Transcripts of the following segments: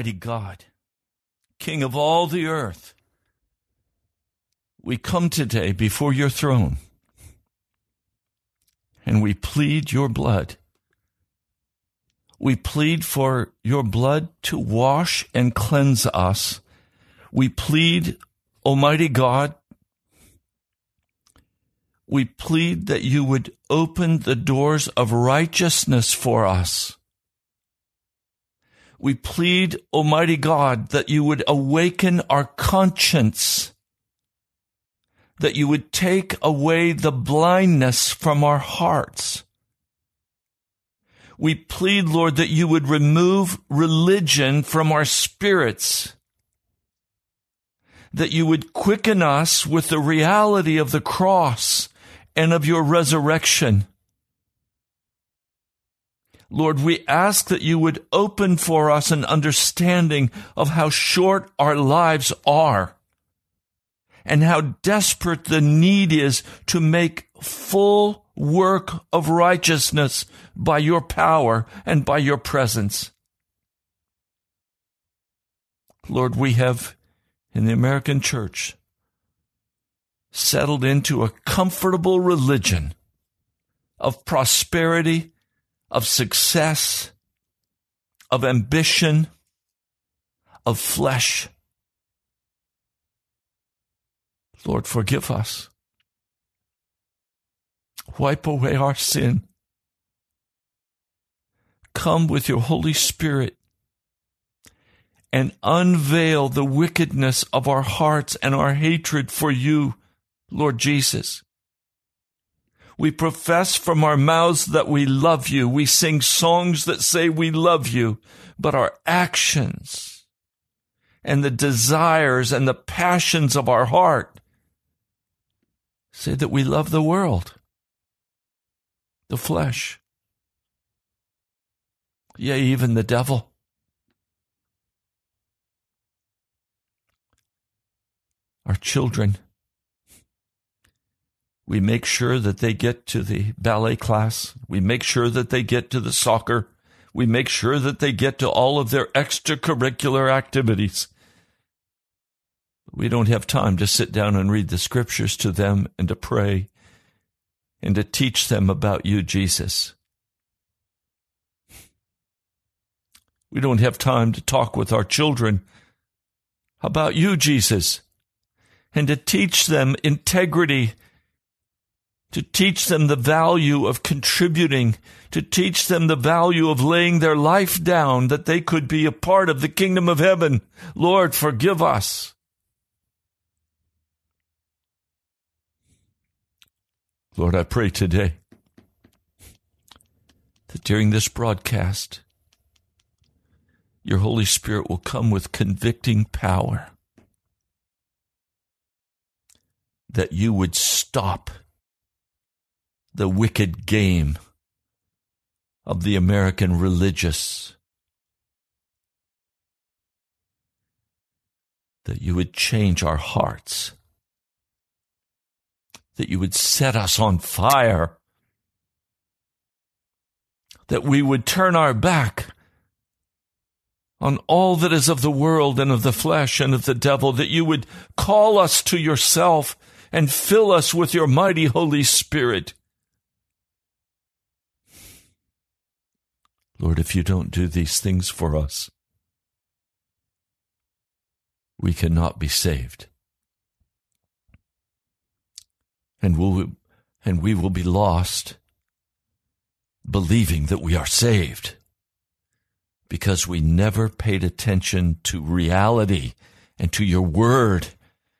Mighty God, King of all the earth, we come today before your throne and we plead your blood. We plead for your blood to wash and cleanse us. We plead, Almighty God, we plead that you would open the doors of righteousness for us. We plead, Almighty God, that you would awaken our conscience, that you would take away the blindness from our hearts. We plead, Lord, that you would remove religion from our spirits, that you would quicken us with the reality of the cross and of your resurrection. Lord, we ask that you would open for us an understanding of how short our lives are and how desperate the need is to make full work of righteousness by your power and by your presence. Lord, we have in the American church settled into a comfortable religion of prosperity of success, of ambition, of flesh. Lord, forgive us. Wipe away our sin. Come with your Holy Spirit and unveil the wickedness of our hearts and our hatred for you, Lord Jesus. We profess from our mouths that we love you. We sing songs that say we love you, but our actions and the desires and the passions of our heart say that we love the world, the flesh, yea, even the devil. Our children we make sure that they get to the ballet class. We make sure that they get to the soccer. We make sure that they get to all of their extracurricular activities. We don't have time to sit down and read the scriptures to them and to pray and to teach them about you, Jesus. We don't have time to talk with our children about you, Jesus, and to teach them integrity to teach them the value of contributing, to teach them the value of laying their life down that they could be a part of the kingdom of heaven. Lord, forgive us. Lord, I pray today that during this broadcast, your Holy Spirit will come with convicting power, that you would stop the wicked game of the American religious. That you would change our hearts. That you would set us on fire. That we would turn our back on all that is of the world and of the flesh and of the devil, that you would call us to yourself and fill us with your mighty Holy Spirit Lord, if you don't do these things for us, we cannot be saved. And, we'll, and we will be lost believing that we are saved because we never paid attention to reality and to your word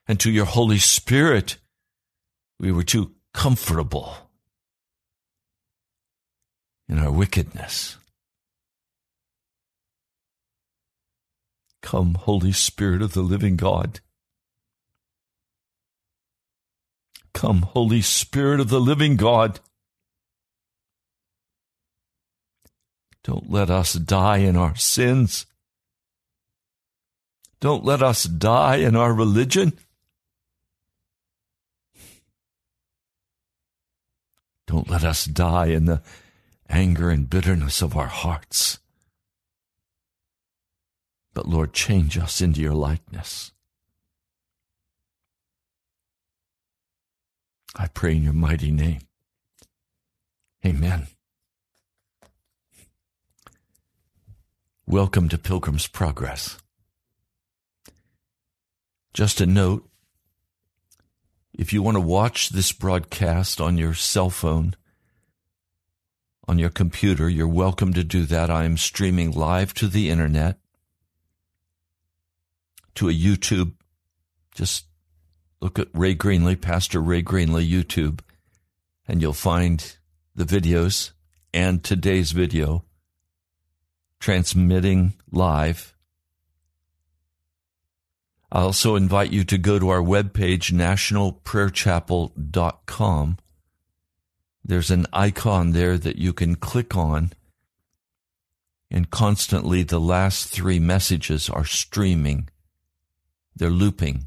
and to your Holy Spirit. We were too comfortable in our wickedness. Come, Holy Spirit of the living God. Come, Holy Spirit of the living God. Don't let us die in our sins. Don't let us die in our religion. Don't let us die in the anger and bitterness of our hearts. But Lord, change us into your likeness. I pray in your mighty name. Amen. Welcome to Pilgrim's Progress. Just a note if you want to watch this broadcast on your cell phone, on your computer, you're welcome to do that. I am streaming live to the internet, to a YouTube. Just look at Ray Greenley, Pastor Ray Greenley YouTube, and you'll find the videos and today's video transmitting live. I also invite you to go to our webpage, nationalprayerchapel.com. There's an icon there that you can click on, and constantly the last three messages are streaming. They're looping,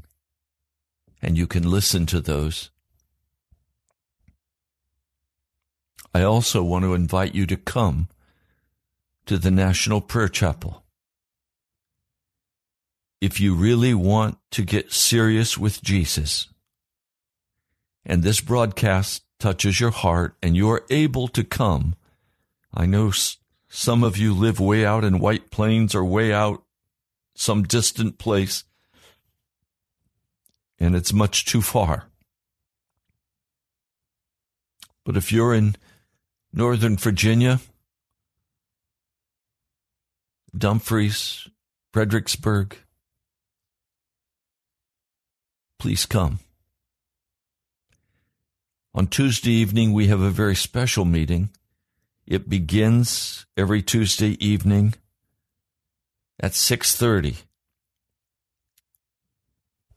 and you can listen to those. I also want to invite you to come to the National Prayer Chapel. If you really want to get serious with Jesus, and this broadcast touches your heart and you're able to come, I know some of you live way out in White Plains or way out some distant place, and it's much too far. But if you're in Northern Virginia, Dumfries, Fredericksburg, please come. On Tuesday evening, we have a very special meeting. It begins every Tuesday evening at 6:30.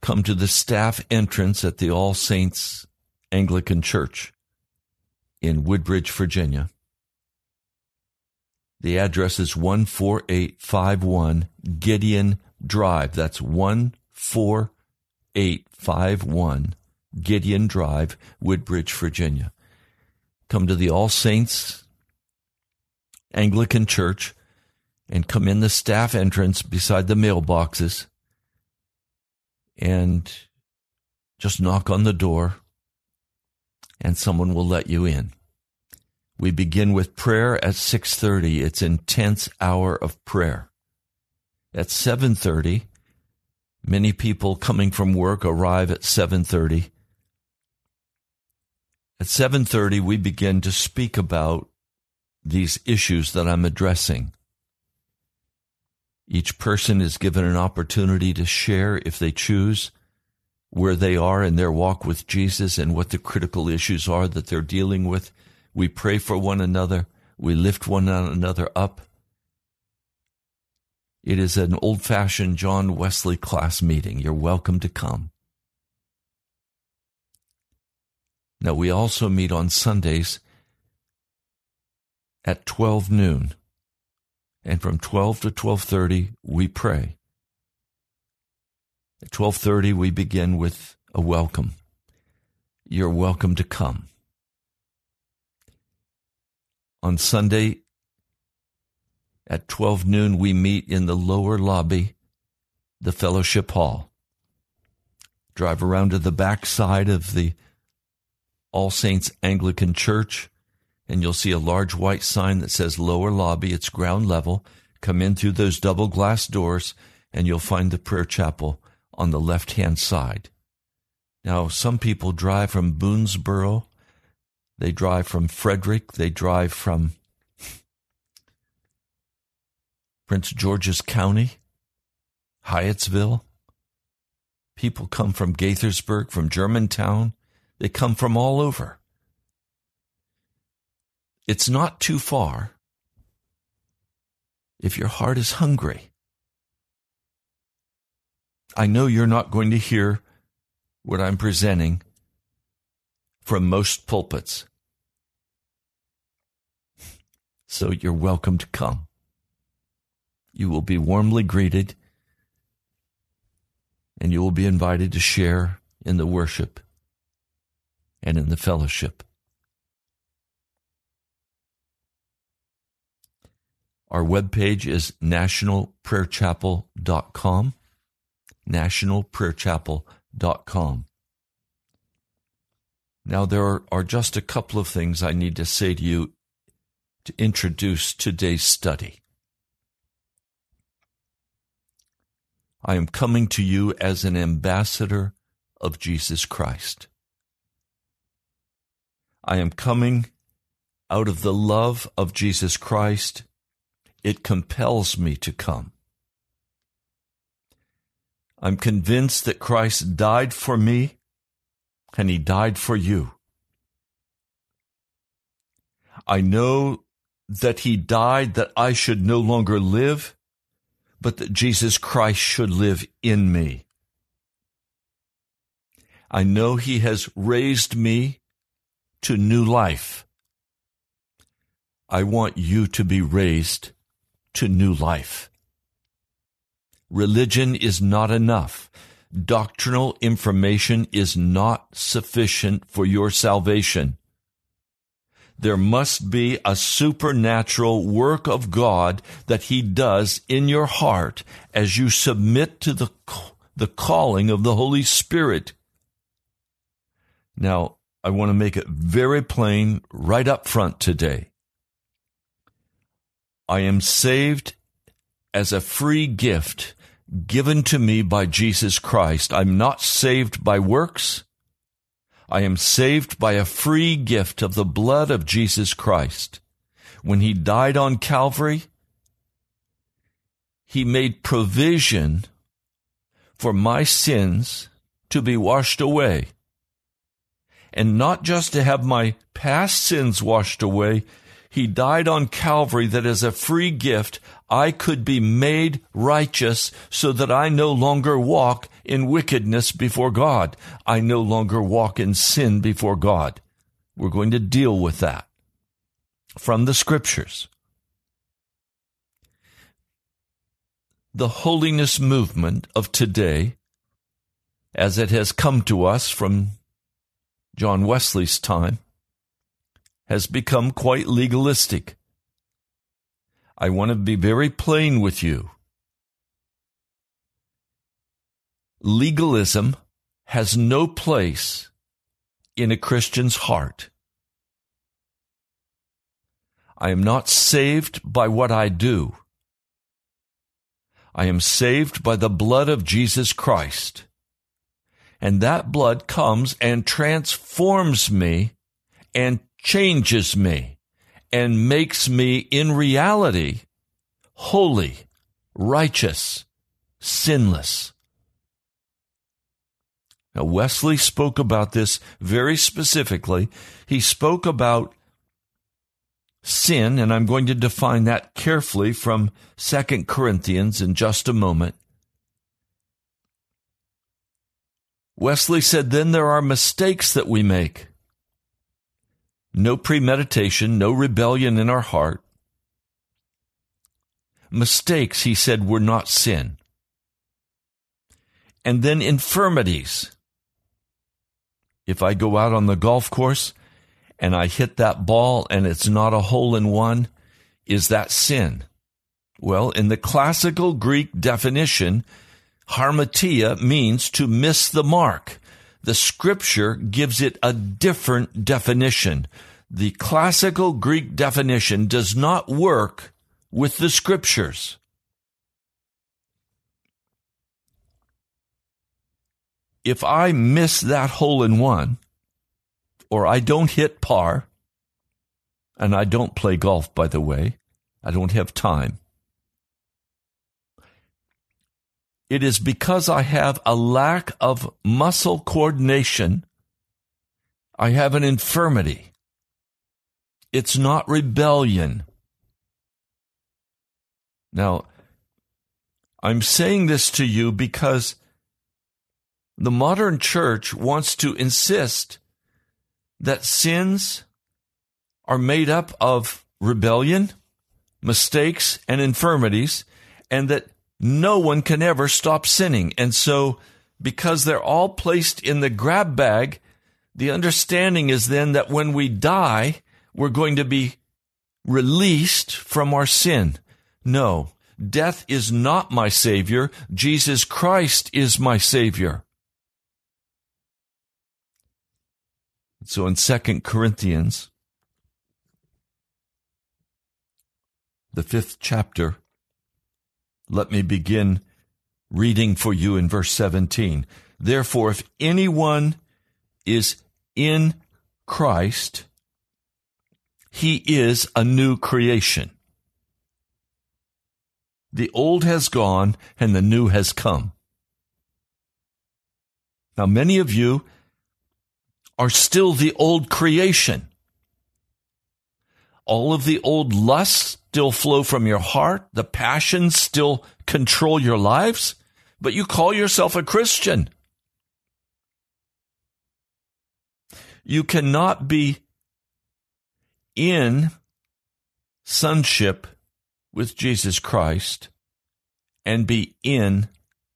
Come to the staff entrance at the All Saints Anglican Church in Woodbridge, Virginia. The address is 14851 Gideon Drive. That's 14851 Gideon Drive, Woodbridge, Virginia. Come to the All Saints Anglican Church and come in the staff entrance beside the mailboxes and just knock on the door and someone will let you in. We begin with prayer at 6:30. It's intense hour of prayer. At 7:30, many people coming from work arrive at 7:30. At 7:30 we begin to speak about these issues that I'm addressing. Each person is given an opportunity to share if they choose where they are in their walk with Jesus and what the critical issues are that they're dealing with we pray for one another. We lift one another up. It is an old fashioned John Wesley class meeting. You're welcome to come. Now, we also meet on Sundays at 12 noon. And from 12 to 12:30 we pray. At 12:30 we begin with a welcome. You're welcome to come on Sunday at 12 noon, we meet in the lower lobby, the fellowship hall. Drive around to the back side of the All Saints Anglican Church, and you'll see a large white sign that says lower lobby. It's ground level. Come in through those double glass doors, and you'll find the prayer chapel on the left hand side. Now, some people drive from Boonsboro they drive from Frederick. They drive from Prince George's County, Hyattsville. People come from Gaithersburg, from Germantown. They come from all over. It's not too far if your heart is hungry. I know you're not going to hear what I'm presenting from most pulpits. So you're welcome to come. You will be warmly greeted and you will be invited to share in the worship and in the fellowship. Our webpage is nationalprayerchapel.com. Nationalprayerchapel.com. Now, there are just a couple of things I need to say to you to introduce today's study. I am coming to you as an ambassador of Jesus Christ. I am coming out of the love of Jesus Christ. It compels me to come. I'm convinced that Christ died for me and he died for you. I know that he died that I should no longer live, but that Jesus Christ should live in me. I know he has raised me to new life. I want you to be raised to new life. Religion is not enough. Doctrinal information is not sufficient for your salvation there must be a supernatural work of God that He does in your heart as you submit to the, the calling of the Holy Spirit. Now, I want to make it very plain right up front today. I am saved as a free gift given to me by Jesus Christ. I'm not saved by works. I am saved by a free gift of the blood of Jesus Christ. When he died on Calvary, he made provision for my sins to be washed away. And not just to have my past sins washed away, he died on Calvary that as a free gift I could be made righteous so that I no longer walk in wickedness before God. I no longer walk in sin before God. We're going to deal with that from the scriptures. The holiness movement of today, as it has come to us from John Wesley's time, has become quite legalistic. I want to be very plain with you. Legalism has no place in a Christian's heart. I am not saved by what I do. I am saved by the blood of Jesus Christ. And that blood comes and transforms me and changes me and makes me in reality holy, righteous, sinless. Now, Wesley spoke about this very specifically. He spoke about sin, and I'm going to define that carefully from Second Corinthians in just a moment. Wesley said, then there are mistakes that we make no premeditation, no rebellion in our heart. Mistakes, he said, were not sin. And then infirmities. If I go out on the golf course and I hit that ball and it's not a hole in one, is that sin? Well, in the classical Greek definition, hamartia means to miss the mark. The scripture gives it a different definition the classical Greek definition does not work with the scriptures. If I miss that hole in one, or I don't hit par, and I don't play golf, by the way, I don't have time. It is because I have a lack of muscle coordination. I have an infirmity. It's not rebellion. Now, I'm saying this to you because The modern church wants to insist that sins are made up of rebellion, mistakes, and infirmities, and that no one can ever stop sinning. And so, because they're all placed in the grab bag, the understanding is then that when we die, we're going to be released from our sin. No, death is not my Savior. Jesus Christ is my Savior. So in 2 Corinthians, the fifth chapter, let me begin reading for you in verse 17. Therefore, if anyone is in Christ, he is a new creation. The old has gone and the new has come. Now, many of you are still the old creation. All of the old lusts still flow from your heart. The passions still control your lives, but you call yourself a Christian. You cannot be in sonship with Jesus Christ and be in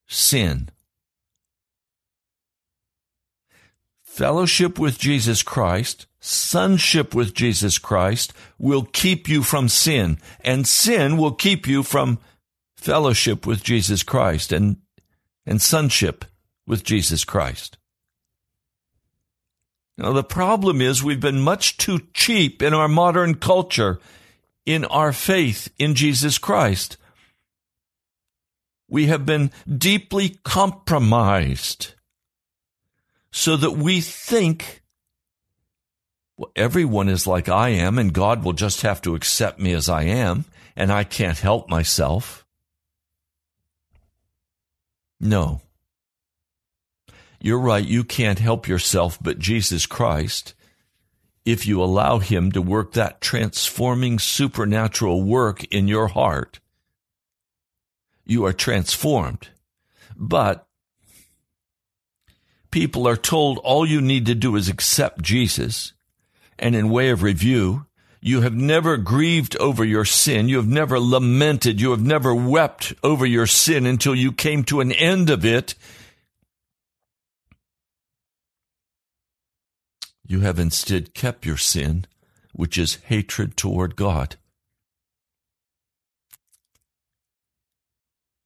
sin. Fellowship with Jesus Christ, sonship with Jesus Christ will keep you from sin, and sin will keep you from fellowship with Jesus Christ and, and sonship with Jesus Christ. Now, the problem is we've been much too cheap in our modern culture in our faith in Jesus Christ. We have been deeply compromised so that we think well, everyone is like I am, and God will just have to accept me as I am, and I can't help myself. No. You're right, you can't help yourself, but Jesus Christ, if you allow Him to work that transforming supernatural work in your heart, you are transformed. But people are told all you need to do is accept Jesus. And in way of review, you have never grieved over your sin. You have never lamented. You have never wept over your sin until you came to an end of it. You have instead kept your sin, which is hatred toward God.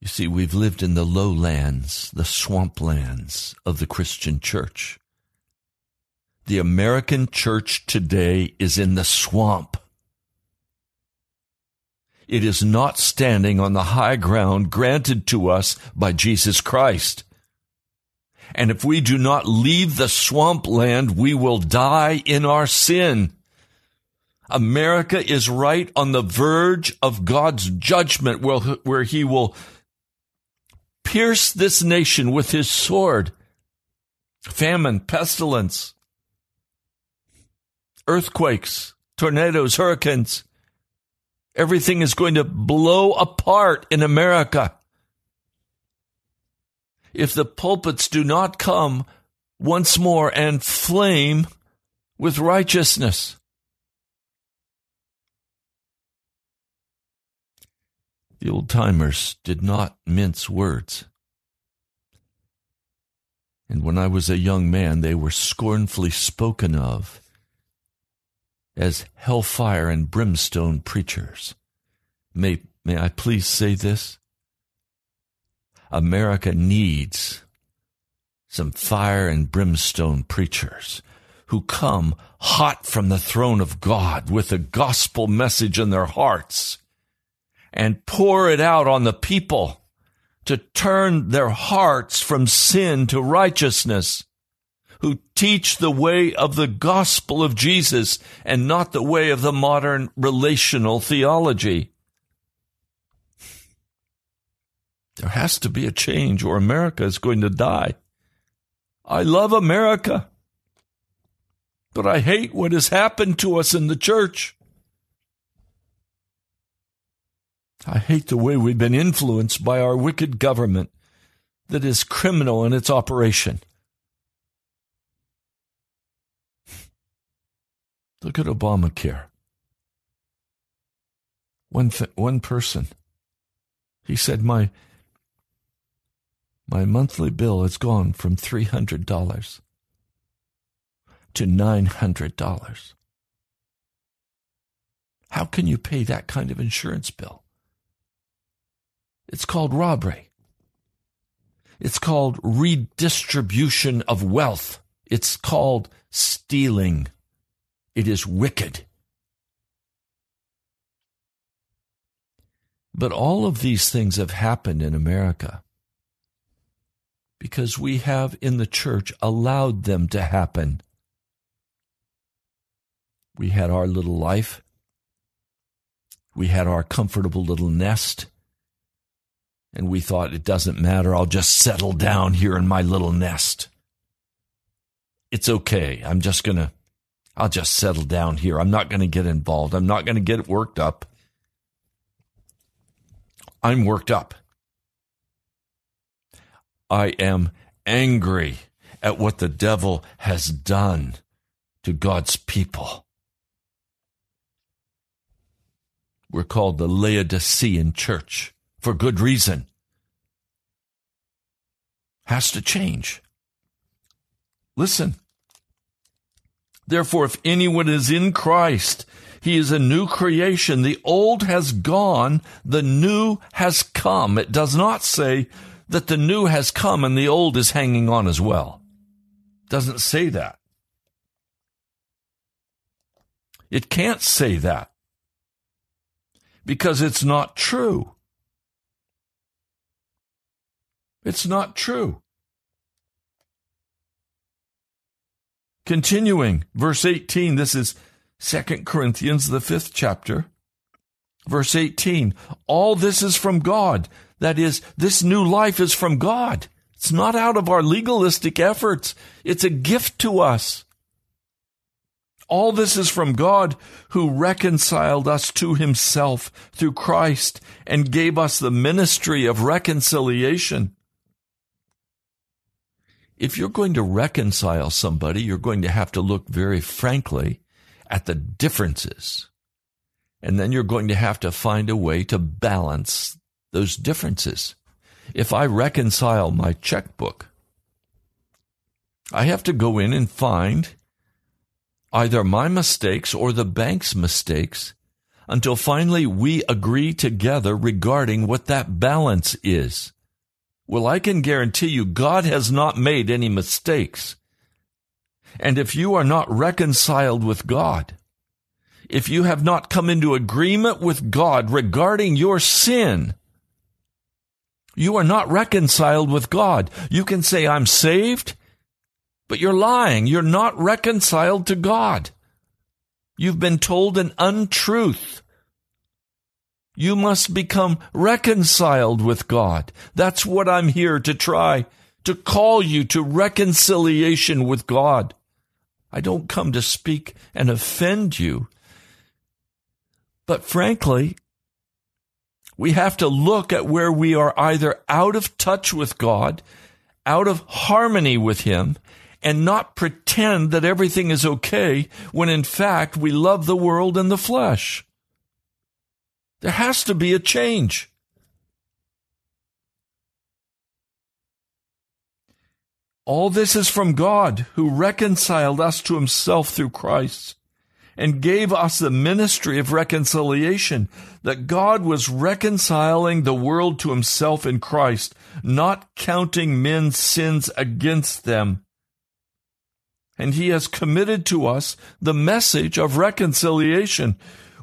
You see, we've lived in the lowlands, the swamplands of the Christian church. The American church today is in the swamp. It is not standing on the high ground granted to us by Jesus Christ. And if we do not leave the swamp land, we will die in our sin. America is right on the verge of God's judgment where, he will pierce this nation with his sword. Famine, pestilence, earthquakes, tornadoes, hurricanes. Everything is going to blow apart in America. If the pulpits do not come once more and flame with righteousness. The old timers did not mince words. And when I was a young man, they were scornfully spoken of as hellfire and brimstone preachers. May, may I please say this? America needs some fire and brimstone preachers who come hot from the throne of God with the gospel message in their hearts and pour it out on the people to turn their hearts from sin to righteousness, who teach the way of the gospel of Jesus and not the way of the modern relational theology. There has to be a change or America is going to die. I love America, but I hate what has happened to us in the church. I hate the way we've been influenced by our wicked government that is criminal in its operation. Look at Obamacare. One, th- one person, he said, my, my monthly bill has gone from $300 to $900. How can you pay that kind of insurance bill? It's called robbery. It's called redistribution of wealth. It's called stealing. It is wicked. But all of these things have happened in America because we have in the church allowed them to happen. We had our little life. We had our comfortable little nest. And we thought, it doesn't matter. I'll just settle down here in my little nest. It's okay. I'm just going to, I'll just settle down here. I'm not going to get involved. I'm not going to get worked up. I'm worked up. I am angry at what the devil has done to God's people. We're called the Laodicean church for good reason. Has to change. Listen. Therefore, if anyone is in Christ, he is a new creation. The old has gone, the new has come. It does not say that the new has come and the old is hanging on as well. It doesn't say that. It can't say that because it's not true. It's not true. Continuing, verse 18, this is 2 Corinthians, the fifth chapter. Verse 18, all this is from God. That is, this new life is from God. It's not out of our legalistic efforts. It's a gift to us. All this is from God who reconciled us to himself through Christ and gave us the ministry of reconciliation. If you're going to reconcile somebody, you're going to have to look very frankly at the differences. And then you're going to have to find a way to balance those differences. If I reconcile my checkbook, I have to go in and find either my mistakes or the bank's mistakes until finally we agree together regarding what that balance is. Well, I can guarantee you God has not made any mistakes. And if you are not reconciled with God, if you have not come into agreement with God regarding your sin, you are not reconciled with God. You can say, I'm saved, but you're lying. You're not reconciled to God. You've been told an untruth. You must become reconciled with God. That's what I'm here to try to call you to reconciliation with God. I don't come to speak and offend you. But frankly, we have to look at where we are either out of touch with God, out of harmony with Him, and not pretend that everything is okay when in fact we love the world and the flesh. There has to be a change. All this is from God who reconciled us to himself through Christ and gave us the ministry of reconciliation, that God was reconciling the world to himself in Christ, not counting men's sins against them and he has committed to us the message of reconciliation.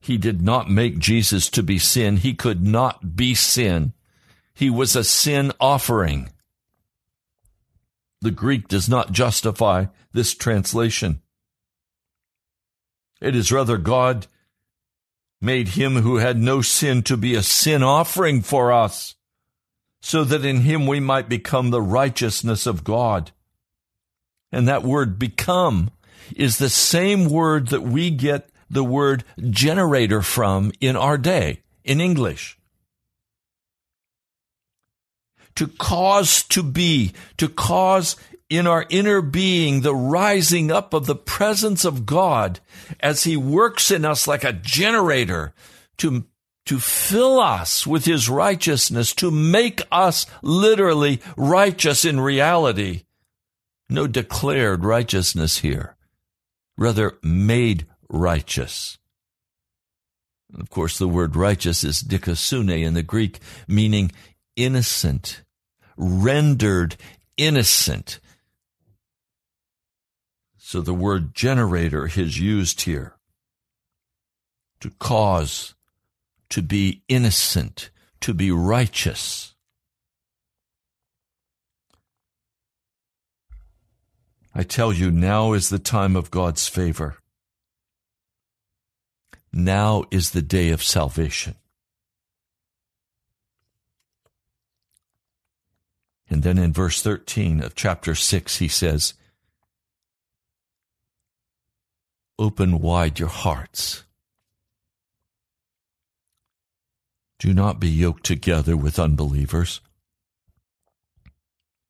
He did not make Jesus to be sin. He could not be sin. He was a sin offering. The Greek does not justify this translation. It is rather God made him who had no sin to be a sin offering for us, so that in him we might become the righteousness of God. And that word become is the same word that we get the word generator from in our day in English. To cause to be, to cause in our inner being the rising up of the presence of God as He works in us like a generator to, to fill us with His righteousness, to make us literally righteous in reality. No declared righteousness here, rather made righteous. Of course, the word righteous is dikaiosune in the Greek, meaning innocent, rendered innocent. So the word generator is used here to cause, to be innocent, to be righteous. I tell you, now is the time of God's favor. Now is the day of salvation. And then in verse 13 of chapter 6, he says, Open wide your hearts. Do not be yoked together with unbelievers.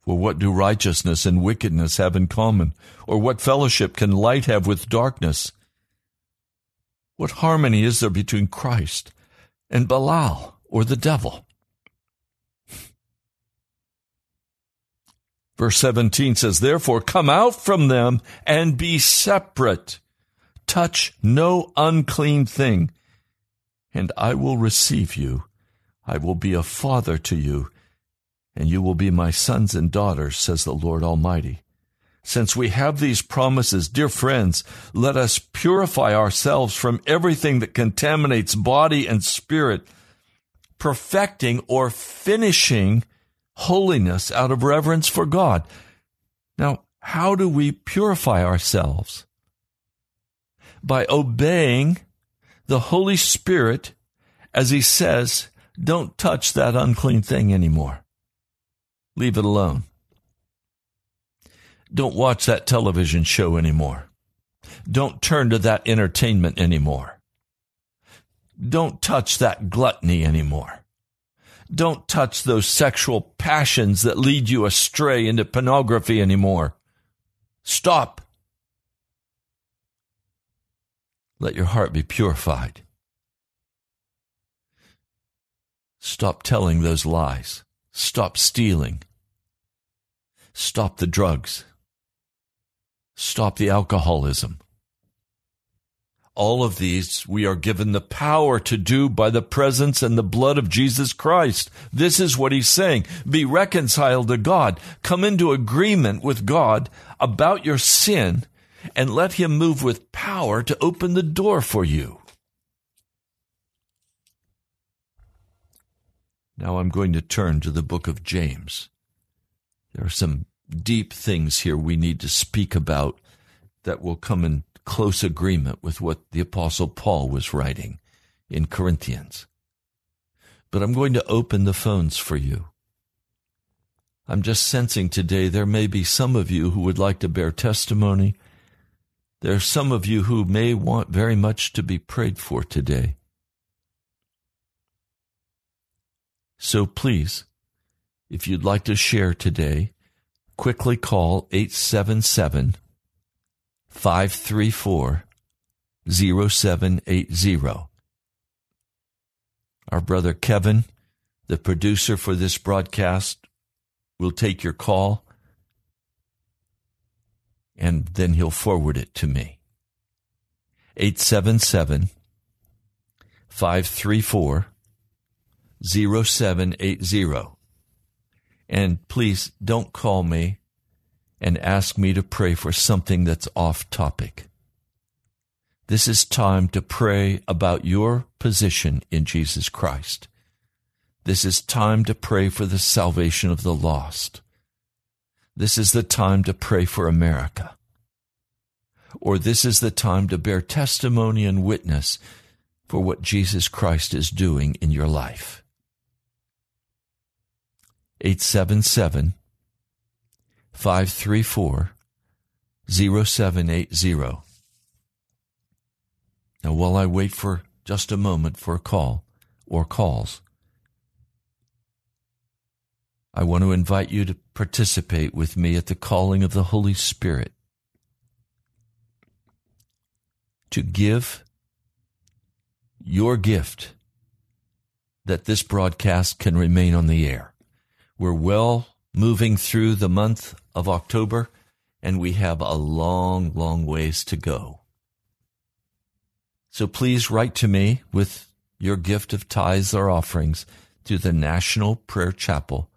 For what do righteousness and wickedness have in common? Or what fellowship can light have with darkness? What harmony is there between Christ and Belial or the devil? Verse 17 says, Therefore come out from them and be separate. Touch no unclean thing, and I will receive you. I will be a father to you, and you will be my sons and daughters, says the Lord Almighty. Since we have these promises, dear friends, let us purify ourselves from everything that contaminates body and spirit, perfecting or finishing holiness out of reverence for God. Now, how do we purify ourselves? By obeying the Holy Spirit as He says, don't touch that unclean thing anymore. Leave it alone. Don't watch that television show anymore. Don't turn to that entertainment anymore. Don't touch that gluttony anymore. Don't touch those sexual passions that lead you astray into pornography anymore. Stop. Let your heart be purified. Stop telling those lies. Stop stealing. Stop the drugs. Stop the alcoholism. All of these we are given the power to do by the presence and the blood of Jesus Christ. This is what he's saying. Be reconciled to God. Come into agreement with God about your sin and let him move with power to open the door for you. Now I'm going to turn to the book of James. There are some deep things here we need to speak about that will come in close agreement with what the Apostle Paul was writing in Corinthians. But I'm going to open the phones for you. I'm just sensing today there may be some of you who would like to bear testimony. There are some of you who may want very much to be prayed for today. So please, if you'd like to share today, quickly call 877 534 0780. Our brother Kevin, the producer for this broadcast, will take your call and then he'll forward it to me. 877 534 0780. And please don't call me and ask me to pray for something that's off topic. This is time to pray about your position in Jesus Christ. This is time to pray for the salvation of the lost. this is the time to pray for America. Or this is the time to bear testimony and witness for what Jesus Christ is doing in your life. 877 534 0780. Now, while I wait for just a moment for a call or calls, I want to invite you to participate with me at the calling of the Holy Spirit to give your gift that this broadcast can remain on the air. We're well moving through the month of October, and we have a long, long ways to go. So please write to me with your gift of tithes or offerings to the National Prayer Chapel,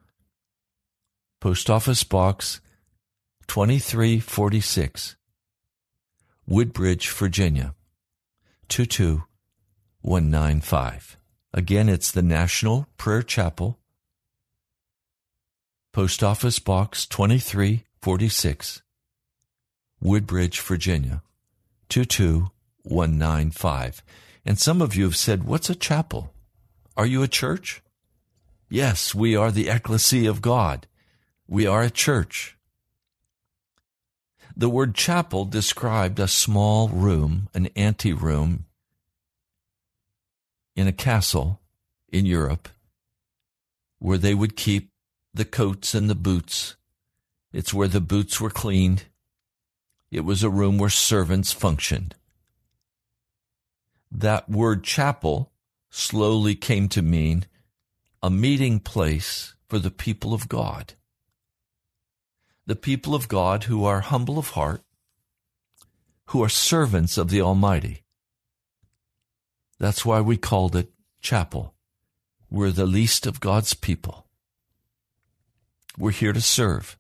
Post Office Box 2346, Woodbridge, Virginia 22195. Again, it's the National Prayer Chapel, Post Office Box 2346, Woodbridge, Virginia 22195. And some of you have said, What's a chapel? Are you a church? Yes, we are the ecclesia of God. We are a church. The word chapel described a small room, an anteroom in a castle in Europe where they would keep the coats and the boots. It's where the boots were cleaned. It was a room where servants functioned. That word chapel slowly came to mean a meeting place for the people of God. The people of God who are humble of heart, who are servants of the Almighty. That's why we called it chapel. We're the least of God's people. We're here to serve.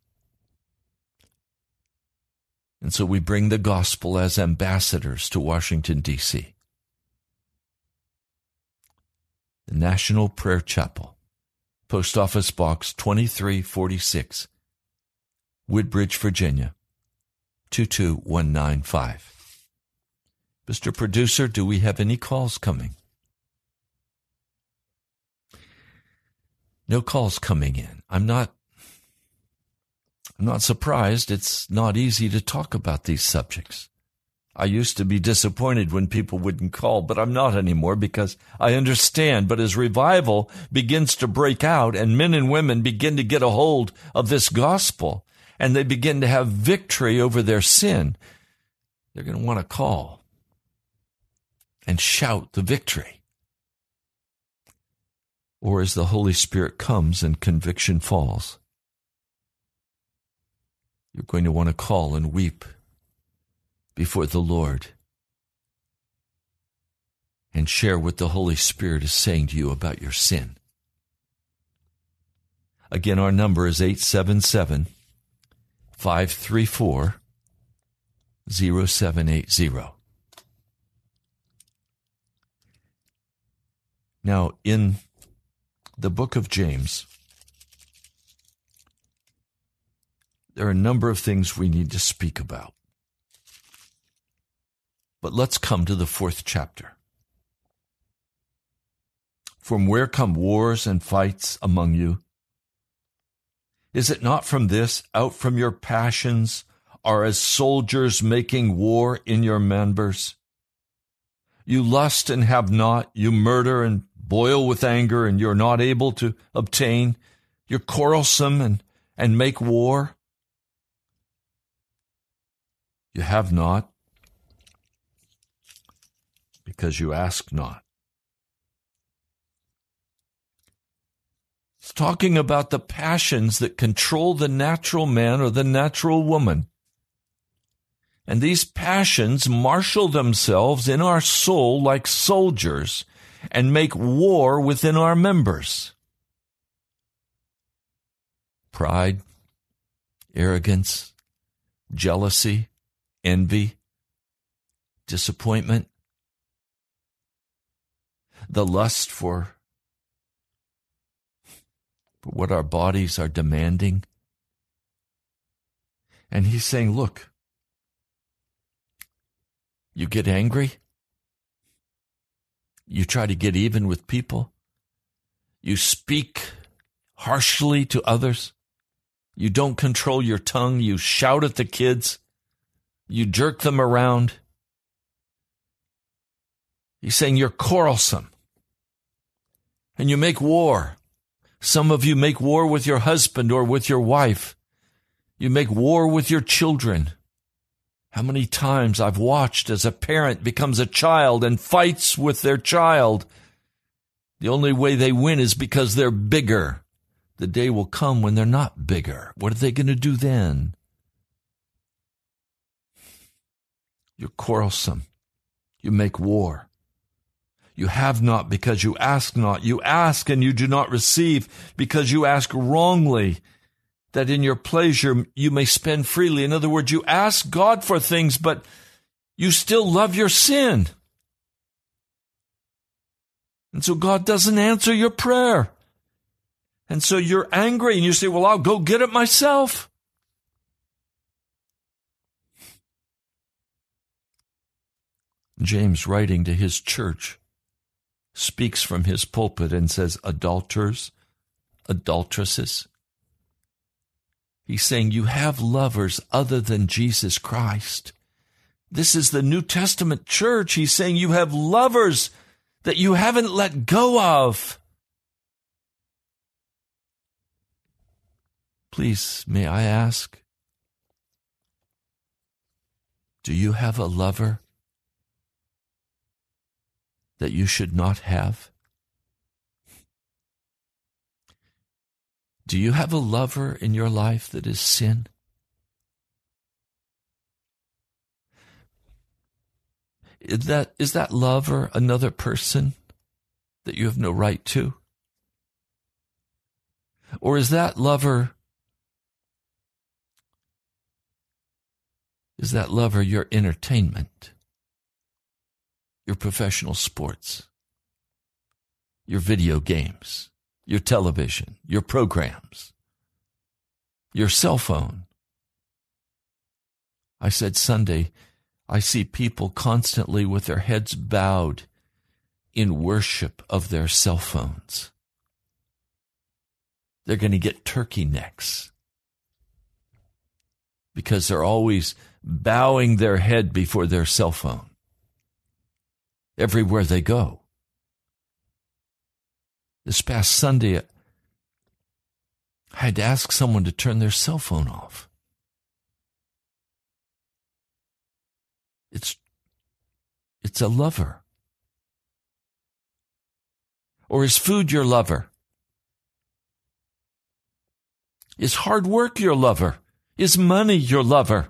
And so we bring the gospel as ambassadors to Washington, D.C. The National Prayer Chapel, Post Office Box 2346, Woodbridge, Virginia 22195. Mr. Producer, do we have any calls coming? No calls coming in. I'm not I'm not surprised. It's not easy to talk about these subjects. I used to be disappointed when people wouldn't call, but I'm not anymore because I understand. But as revival begins to break out and men and women begin to get a hold of this gospel and they begin to have victory over their sin, they're going to want to call and shout the victory. Or as the Holy Spirit comes and conviction falls, you're going to want to call and weep before the Lord and share what the Holy Spirit is saying to you about your sin. Again, our number is 877 534 0780. Now, in the book of James, there are a number of things we need to speak about. But let's come to the fourth chapter. From where come wars and fights among you? Is it not from this, out from your passions, are as soldiers making war in your members? You lust and have not, you murder and boil with anger, and you're not able to obtain. You're quarrelsome and, and make war. You have not because you ask not. It's talking about the passions that control the natural man or the natural woman. And these passions marshal themselves in our soul like soldiers and make war within our members. Pride, arrogance, jealousy, envy, disappointment, the lust for, for what our bodies are demanding, And he's saying, Look, you get angry, you try to get even with people, you speak harshly to others, you don't control your tongue, you shout at the kids, you jerk them around. He's saying you're quarrelsome and you make war. Some of you make war with your husband or with your wife. You make war with your children. How many times I've watched as a parent becomes a child and fights with their child. The only way they win is because they're bigger. The day will come when they're not bigger. What are they going to do then? You're quarrelsome. You make war. You have not because you ask not. You ask and you do not receive because you ask wrongly, that in your pleasure you may spend freely. In other words, you ask God for things, but you still love your sin. And so God doesn't answer your prayer. And so you're angry and you say, Well, I'll go get it myself. James, writing to his church, speaks from his pulpit and says, adulterers, adulteresses. He's saying, You have lovers other than Jesus Christ. This is the New Testament church. He's saying, You have lovers that you haven't let go of. Please, may I ask, do you have a lover that you should not have? Do you have a lover in your life that is sin? Is that, is that lover another person that you have no right to? Or is that lover is that lover your entertainment? Your professional sports, your video games, your television, your programs, your cell phone. I said Sunday, I see people constantly with their heads bowed in worship of their cell phones. They're going to get turkey necks because they're always bowing their head before their cell phone everywhere they go. This past Sunday, I had to ask someone to turn their cell phone off. It's, it's a lover. Or is food your lover? Is hard work your lover? Is money your lover?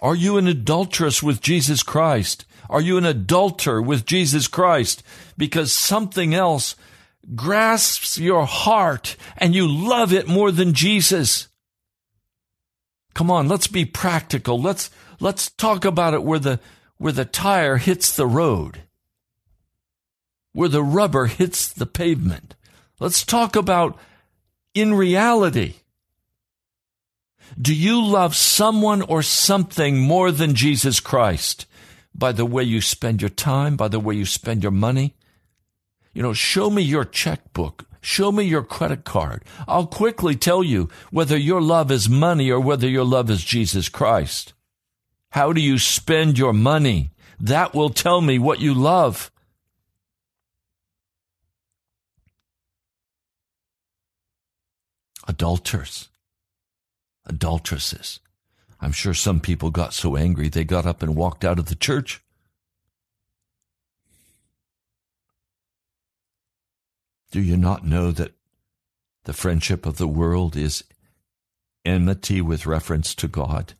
Are you an adulteress with Jesus Christ? Are you an adulterer with Jesus Christ? Because something else grasps your heart and you love it more than Jesus. Come on, let's be practical. Let's, let's talk about it where the, where the tire hits the road, where the rubber hits the pavement. Let's talk about in reality. Do you love someone or something more than Jesus Christ? By the way you spend your time, by the way you spend your money. You know, show me your checkbook. Show me your credit card. I'll quickly tell you whether your love is money or whether your love is Jesus Christ. How do you spend your money? That will tell me what you love. Adulterers, adulteresses. I'm sure some people got so angry they got up and walked out of the church. Do you not know that the friendship of the world is enmity with reference to God?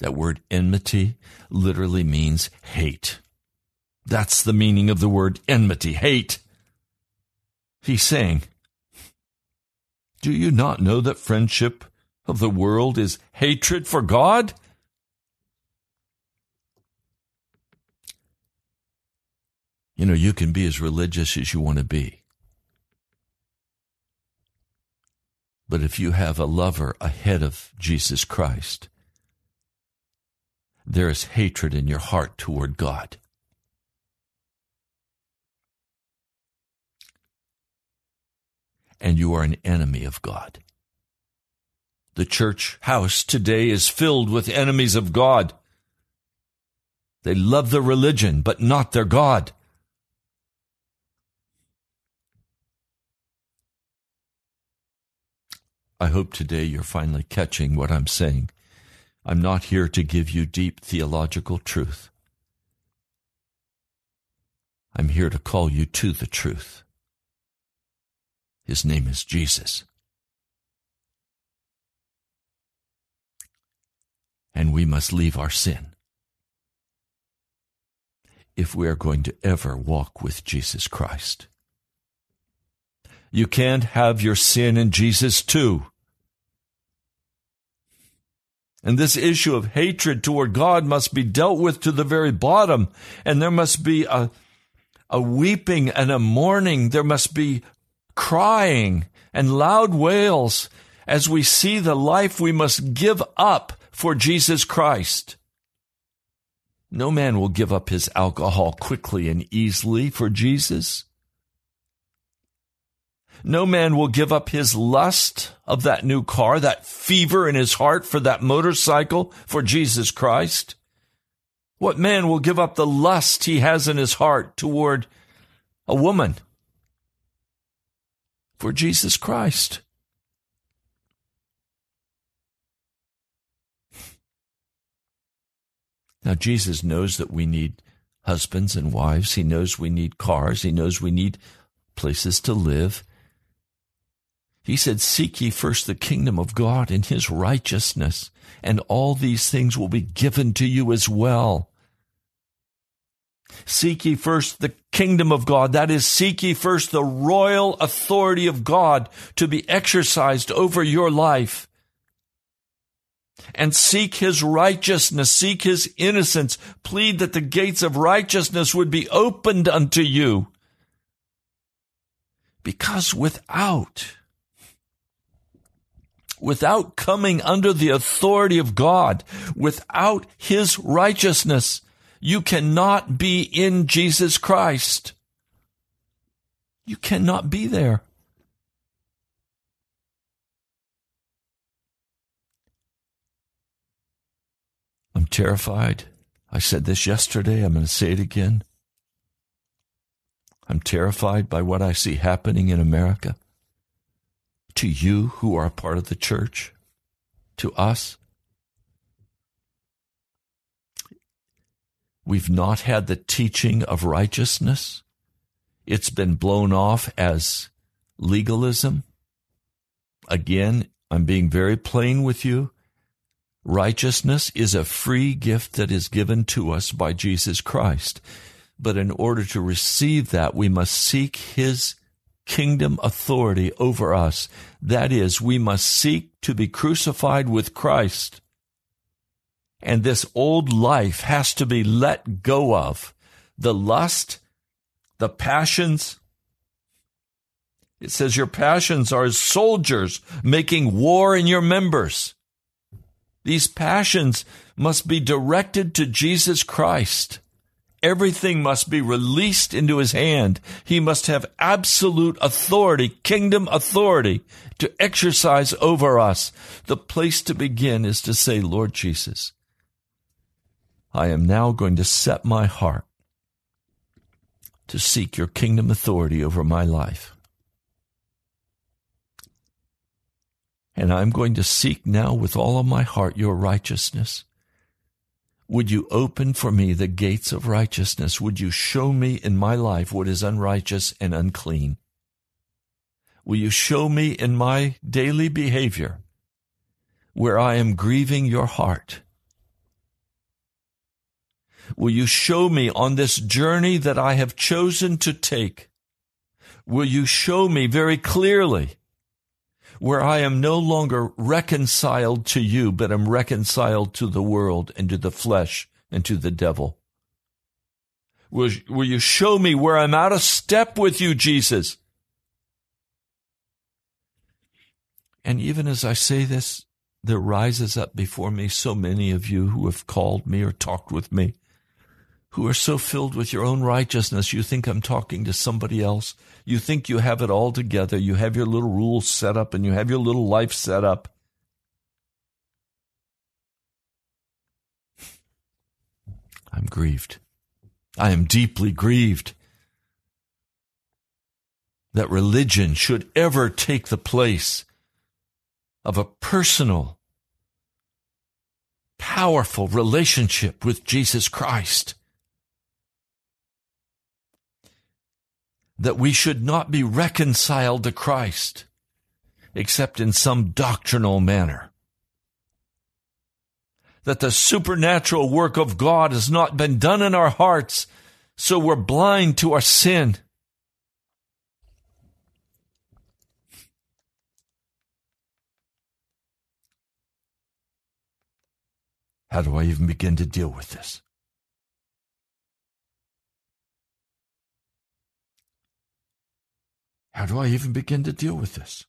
That word enmity literally means hate. That's the meaning of the word enmity, hate. He's saying, Do you not know that friendship of the world is hatred for God? You know, you can be as religious as you want to be. But if you have a lover ahead of Jesus Christ, there is hatred in your heart toward God. And you are an enemy of God. The church house today is filled with enemies of God. They love their religion, but not their God. I hope today you're finally catching what I'm saying. I'm not here to give you deep theological truth. I'm here to call you to the truth. His name is Jesus. And we must leave our sin if we are going to ever walk with Jesus Christ. You can't have your sin in Jesus too. And this issue of hatred toward God must be dealt with to the very bottom. And there must be a, a weeping and a mourning. There must be crying and loud wails as we see the life we must give up for Jesus Christ. No man will give up his alcohol quickly and easily for Jesus. No man will give up his lust of that new car, that fever in his heart for that motorcycle for Jesus Christ. What man will give up the lust he has in his heart toward a woman for Jesus Christ? Now, Jesus knows that we need husbands and wives. He knows we need cars. He knows we need places to live. He said, Seek ye first the kingdom of God and his righteousness, and all these things will be given to you as well. Seek ye first the kingdom of God. That is, seek ye first the royal authority of God to be exercised over your life. And seek his righteousness, seek his innocence. Plead that the gates of righteousness would be opened unto you. Because without without coming under the authority of God, without His righteousness, you cannot be in Jesus Christ. You cannot be there. I'm terrified. I said this yesterday. I'm going to say it again. I'm terrified by what I see happening in America to you who are a part of the church, to us. We've not had the teaching of righteousness. It's been blown off as legalism. Again, I'm being very plain with you. Righteousness is a free gift that is given to us by Jesus Christ. But in order to receive that, we must seek His kingdom authority over us. That is, we must seek to be crucified with Christ. And this old life has to be let go of. The lust, the passions. It says your passions are as soldiers making war in your members. These passions must be directed to Jesus Christ. Everything must be released into his hand. He must have absolute authority, kingdom authority to exercise over us. The place to begin is to say, Lord Jesus, I am now going to set my heart to seek your kingdom authority over my life. And I'm going to seek now with all of my heart your righteousness. Would you open for me the gates of righteousness? Would you show me in my life what is unrighteous and unclean? Will you show me in my daily behavior where I am grieving your heart? Will you show me on this journey that I have chosen to take? Will you show me very clearly where I am no longer reconciled to you, but am reconciled to the world and to the flesh and to the devil? Will, will you show me where I'm out of step with you, Jesus? And even as I say this, there rises up before me so many of you who have called me or talked with me, who are so filled with your own righteousness, you think I'm talking to somebody else. You think you have it all together. You have your little rules set up and you have your little life set up. I'm grieved. I am deeply grieved that religion should ever take the place of a personal, powerful relationship with Jesus Christ. That we should not be reconciled to Christ except in some doctrinal manner. That the supernatural work of God has not been done in our hearts, so we're blind to our sin. How do I even begin to deal with this? How do I even begin to deal with this?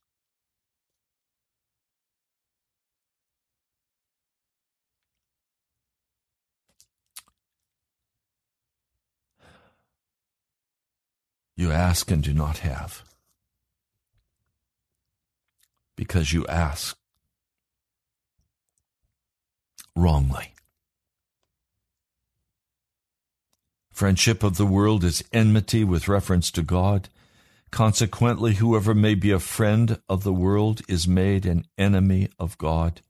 You ask and do not have. Because you ask wrongly. Friendship of the world is enmity with reference to God. Consequently, whoever may be a friend of the world is made an enemy of God.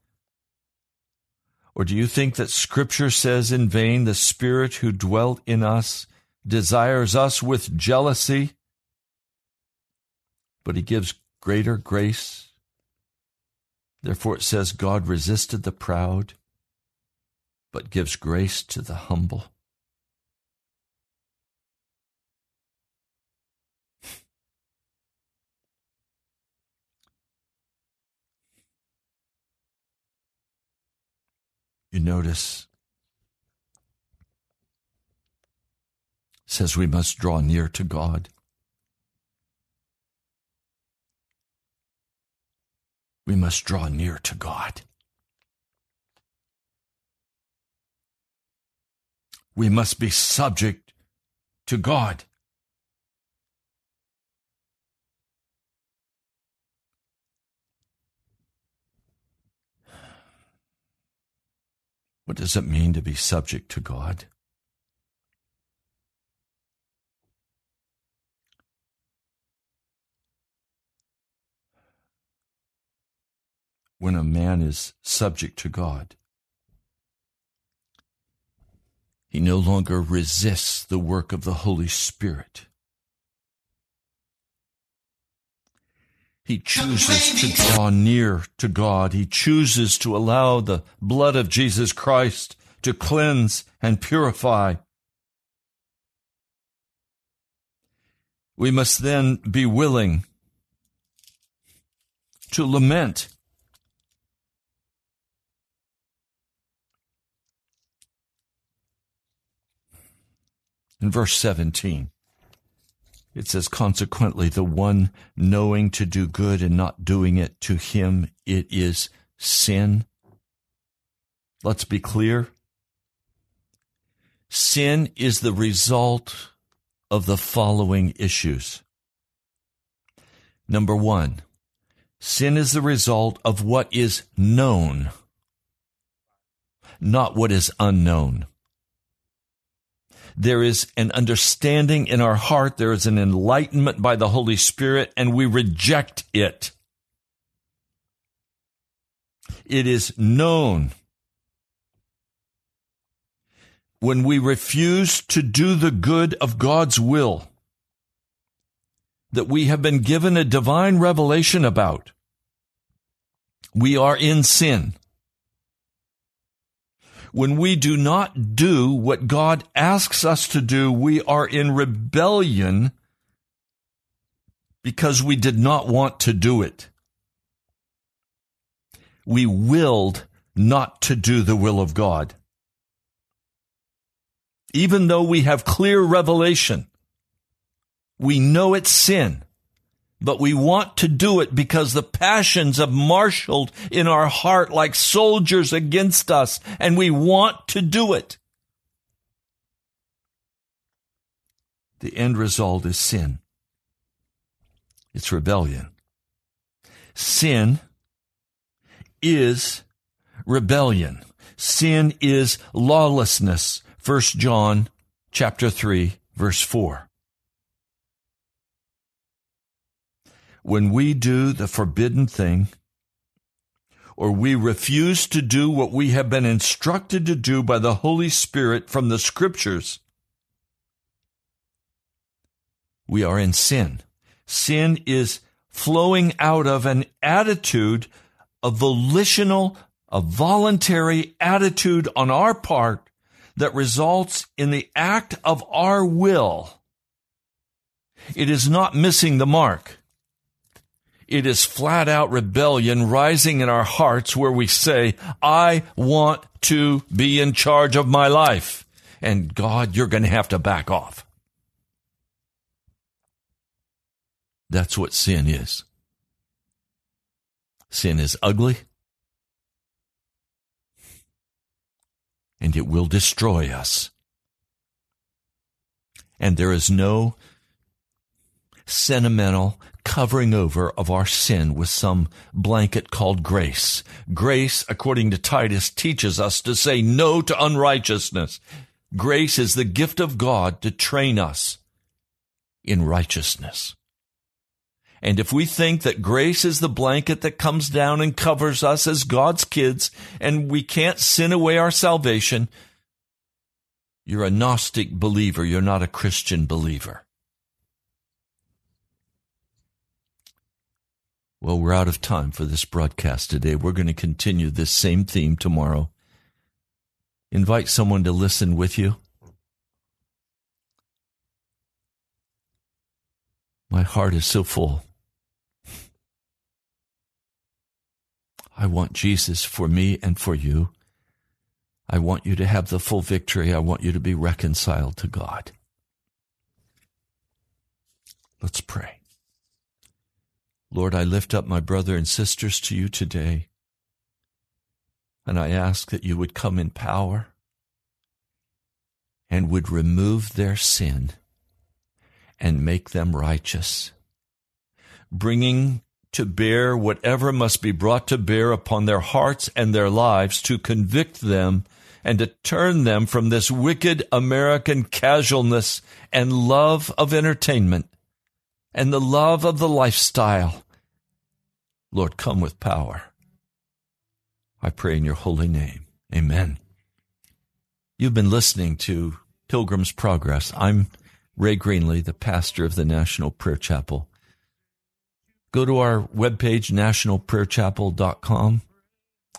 Or do you think that Scripture says in vain, the Spirit who dwelt in us desires us with jealousy? But he gives greater grace. Therefore it says, God resisted the proud but gives grace to the humble. You notice says we must draw near to God. We must draw near to God. we must be subject to God. What does it mean to be subject to God? When a man is subject to God, He no longer resists the work of the Holy Spirit. He chooses to draw near to God. He chooses to allow the blood of Jesus Christ to cleanse and purify. We must then be willing to lament In verse 17, it says, Consequently, the one knowing to do good and not doing it, to him it is sin. Let's be clear. Sin is the result of the following issues. Number one, sin is the result of what is known, not what is unknown. There is an understanding in our heart. There is an enlightenment by the Holy Spirit, and we reject it. It is known. When we refuse to do the good of God's will, that we have been given a divine revelation about, we are in sin when we do not do what God asks us to do, we are in rebellion because we did not want to do it. We willed not to do the will of God. Even though we have clear revelation, we know it's sin. But we want to do it because the passions have marshaled in our heart like soldiers against us, and we want to do it. The end result is sin. It's rebellion. Sin is rebellion. Sin is lawlessness. 1 John chapter 3 verse 4. When we do the forbidden thing, or we refuse to do what we have been instructed to do by the Holy Spirit from the Scriptures, we are in sin. Sin is flowing out of an attitude, a volitional, a voluntary attitude on our part that results in the act of our will. It is not missing the mark. It is flat out rebellion rising in our hearts where we say, I want to be in charge of my life. And God, you're going to have to back off. That's what sin is. Sin is ugly. And it will destroy us. And there is no sentimental covering over of our sin with some blanket called grace. Grace, according to Titus, teaches us to say no to unrighteousness. Grace is the gift of God to train us in righteousness. And if we think that grace is the blanket that comes down and covers us as God's kids and we can't sin away our salvation, you're a Gnostic believer. You're not a Christian believer. Well, we're out of time for this broadcast today. We're going to continue this same theme tomorrow. Invite someone to listen with you. My heart is so full. I want Jesus for me and for you. I want you to have the full victory. I want you to be reconciled to God. Let's pray. Lord, I lift up my brother and sisters to you today. And I ask that you would come in power and would remove their sin and make them righteous, bringing to bear whatever must be brought to bear upon their hearts and their lives to convict them and to turn them from this wicked American casualness and love of entertainment and the love of the lifestyle. Lord, come with power. I pray in your holy name. Amen. You've been listening to Pilgrim's Progress. I'm Ray Greenley, the pastor of the National Prayer Chapel go to our webpage, nationalprayerchapel.com.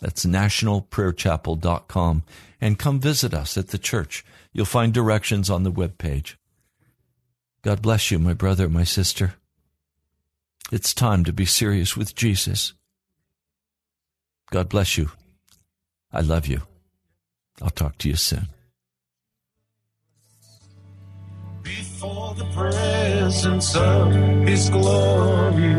That's nationalprayerchapel.com and come visit us at the church. You'll find directions on the webpage. God bless you, my brother, my sister. It's time to be serious with Jesus. God bless you. I love you. I'll talk to you soon. before the presence of his glory